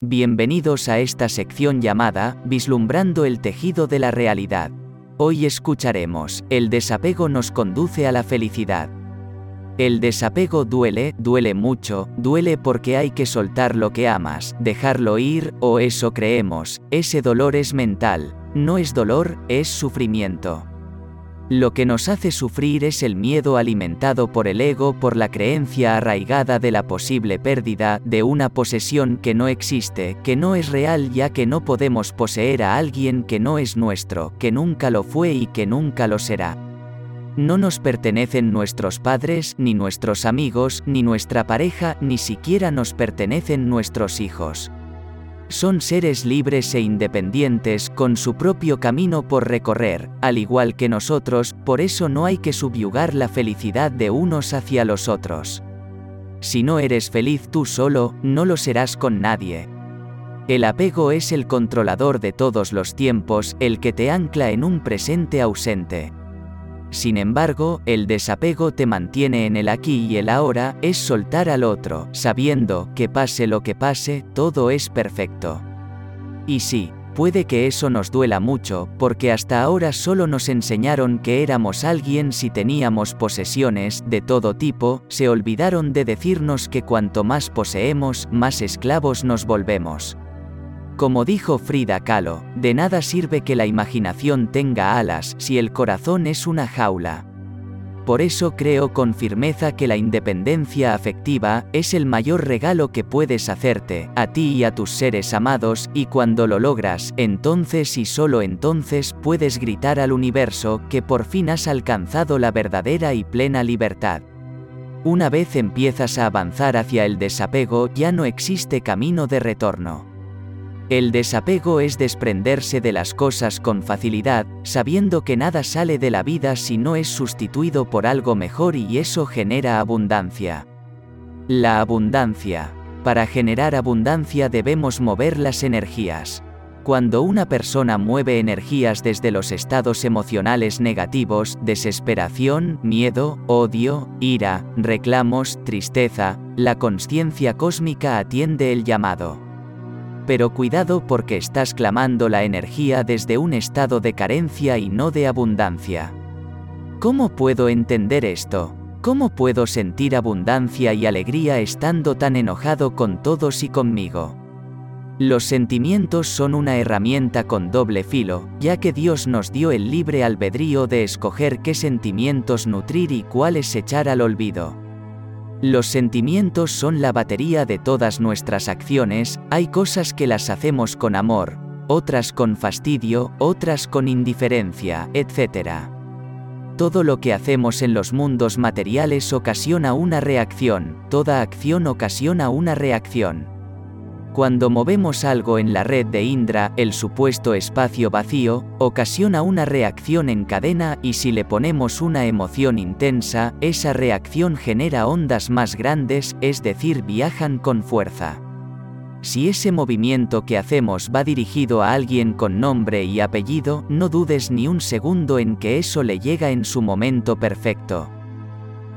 Bienvenidos a esta sección llamada Vislumbrando el tejido de la realidad. Hoy escucharemos, el desapego nos conduce a la felicidad. El desapego duele, duele mucho, duele porque hay que soltar lo que amas, dejarlo ir, o eso creemos, ese dolor es mental, no es dolor, es sufrimiento. Lo que nos hace sufrir es el miedo alimentado por el ego por la creencia arraigada de la posible pérdida de una posesión que no existe, que no es real ya que no podemos poseer a alguien que no es nuestro, que nunca lo fue y que nunca lo será. No nos pertenecen nuestros padres, ni nuestros amigos, ni nuestra pareja, ni siquiera nos pertenecen nuestros hijos. Son seres libres e independientes con su propio camino por recorrer, al igual que nosotros, por eso no hay que subyugar la felicidad de unos hacia los otros. Si no eres feliz tú solo, no lo serás con nadie. El apego es el controlador de todos los tiempos, el que te ancla en un presente ausente. Sin embargo, el desapego te mantiene en el aquí y el ahora, es soltar al otro, sabiendo que pase lo que pase, todo es perfecto. Y sí, puede que eso nos duela mucho, porque hasta ahora solo nos enseñaron que éramos alguien si teníamos posesiones de todo tipo, se olvidaron de decirnos que cuanto más poseemos, más esclavos nos volvemos. Como dijo Frida Kahlo, de nada sirve que la imaginación tenga alas si el corazón es una jaula. Por eso creo con firmeza que la independencia afectiva es el mayor regalo que puedes hacerte, a ti y a tus seres amados, y cuando lo logras, entonces y solo entonces puedes gritar al universo que por fin has alcanzado la verdadera y plena libertad. Una vez empiezas a avanzar hacia el desapego ya no existe camino de retorno. El desapego es desprenderse de las cosas con facilidad, sabiendo que nada sale de la vida si no es sustituido por algo mejor y eso genera abundancia. La abundancia. Para generar abundancia debemos mover las energías. Cuando una persona mueve energías desde los estados emocionales negativos, desesperación, miedo, odio, ira, reclamos, tristeza, la conciencia cósmica atiende el llamado pero cuidado porque estás clamando la energía desde un estado de carencia y no de abundancia. ¿Cómo puedo entender esto? ¿Cómo puedo sentir abundancia y alegría estando tan enojado con todos y conmigo? Los sentimientos son una herramienta con doble filo, ya que Dios nos dio el libre albedrío de escoger qué sentimientos nutrir y cuáles echar al olvido. Los sentimientos son la batería de todas nuestras acciones, hay cosas que las hacemos con amor, otras con fastidio, otras con indiferencia, etc. Todo lo que hacemos en los mundos materiales ocasiona una reacción, toda acción ocasiona una reacción. Cuando movemos algo en la red de Indra, el supuesto espacio vacío, ocasiona una reacción en cadena y si le ponemos una emoción intensa, esa reacción genera ondas más grandes, es decir, viajan con fuerza. Si ese movimiento que hacemos va dirigido a alguien con nombre y apellido, no dudes ni un segundo en que eso le llega en su momento perfecto.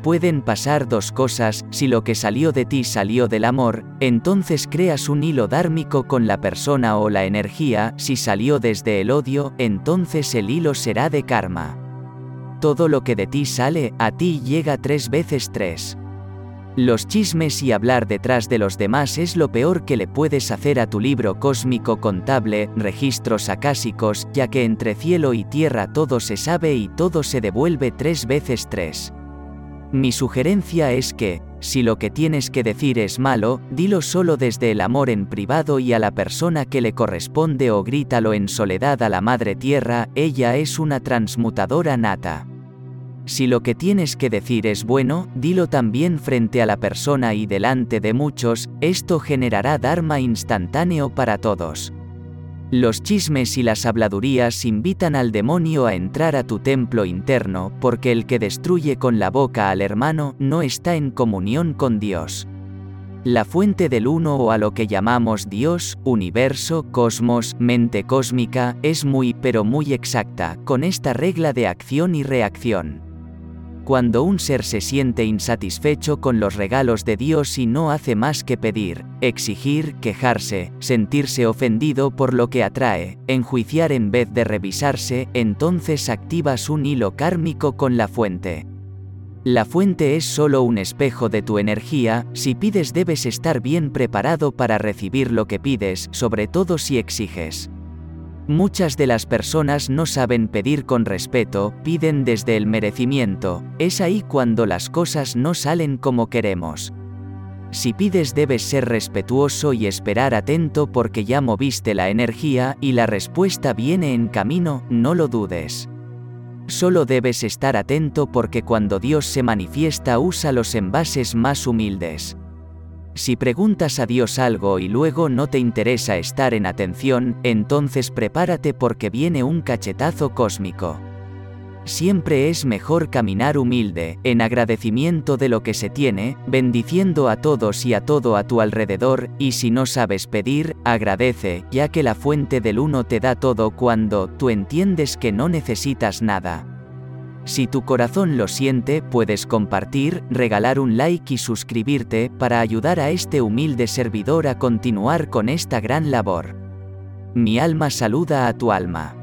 Pueden pasar dos cosas, si lo que salió de ti salió del amor, entonces creas un hilo dármico con la persona o la energía, si salió desde el odio, entonces el hilo será de karma. Todo lo que de ti sale, a ti llega tres veces tres. Los chismes y hablar detrás de los demás es lo peor que le puedes hacer a tu libro cósmico contable, registros acásicos, ya que entre cielo y tierra todo se sabe y todo se devuelve tres veces tres. Mi sugerencia es que, si lo que tienes que decir es malo, dilo solo desde el amor en privado y a la persona que le corresponde o grítalo en soledad a la Madre Tierra, ella es una transmutadora nata. Si lo que tienes que decir es bueno, dilo también frente a la persona y delante de muchos, esto generará Dharma instantáneo para todos. Los chismes y las habladurías invitan al demonio a entrar a tu templo interno, porque el que destruye con la boca al hermano no está en comunión con Dios. La fuente del uno o a lo que llamamos Dios, universo, cosmos, mente cósmica, es muy pero muy exacta, con esta regla de acción y reacción. Cuando un ser se siente insatisfecho con los regalos de Dios y no hace más que pedir, exigir, quejarse, sentirse ofendido por lo que atrae, enjuiciar en vez de revisarse, entonces activas un hilo kármico con la fuente. La fuente es solo un espejo de tu energía, si pides debes estar bien preparado para recibir lo que pides, sobre todo si exiges. Muchas de las personas no saben pedir con respeto, piden desde el merecimiento, es ahí cuando las cosas no salen como queremos. Si pides debes ser respetuoso y esperar atento porque ya moviste la energía y la respuesta viene en camino, no lo dudes. Solo debes estar atento porque cuando Dios se manifiesta usa los envases más humildes. Si preguntas a Dios algo y luego no te interesa estar en atención, entonces prepárate porque viene un cachetazo cósmico. Siempre es mejor caminar humilde, en agradecimiento de lo que se tiene, bendiciendo a todos y a todo a tu alrededor, y si no sabes pedir, agradece, ya que la fuente del uno te da todo cuando tú entiendes que no necesitas nada. Si tu corazón lo siente, puedes compartir, regalar un like y suscribirte para ayudar a este humilde servidor a continuar con esta gran labor. Mi alma saluda a tu alma.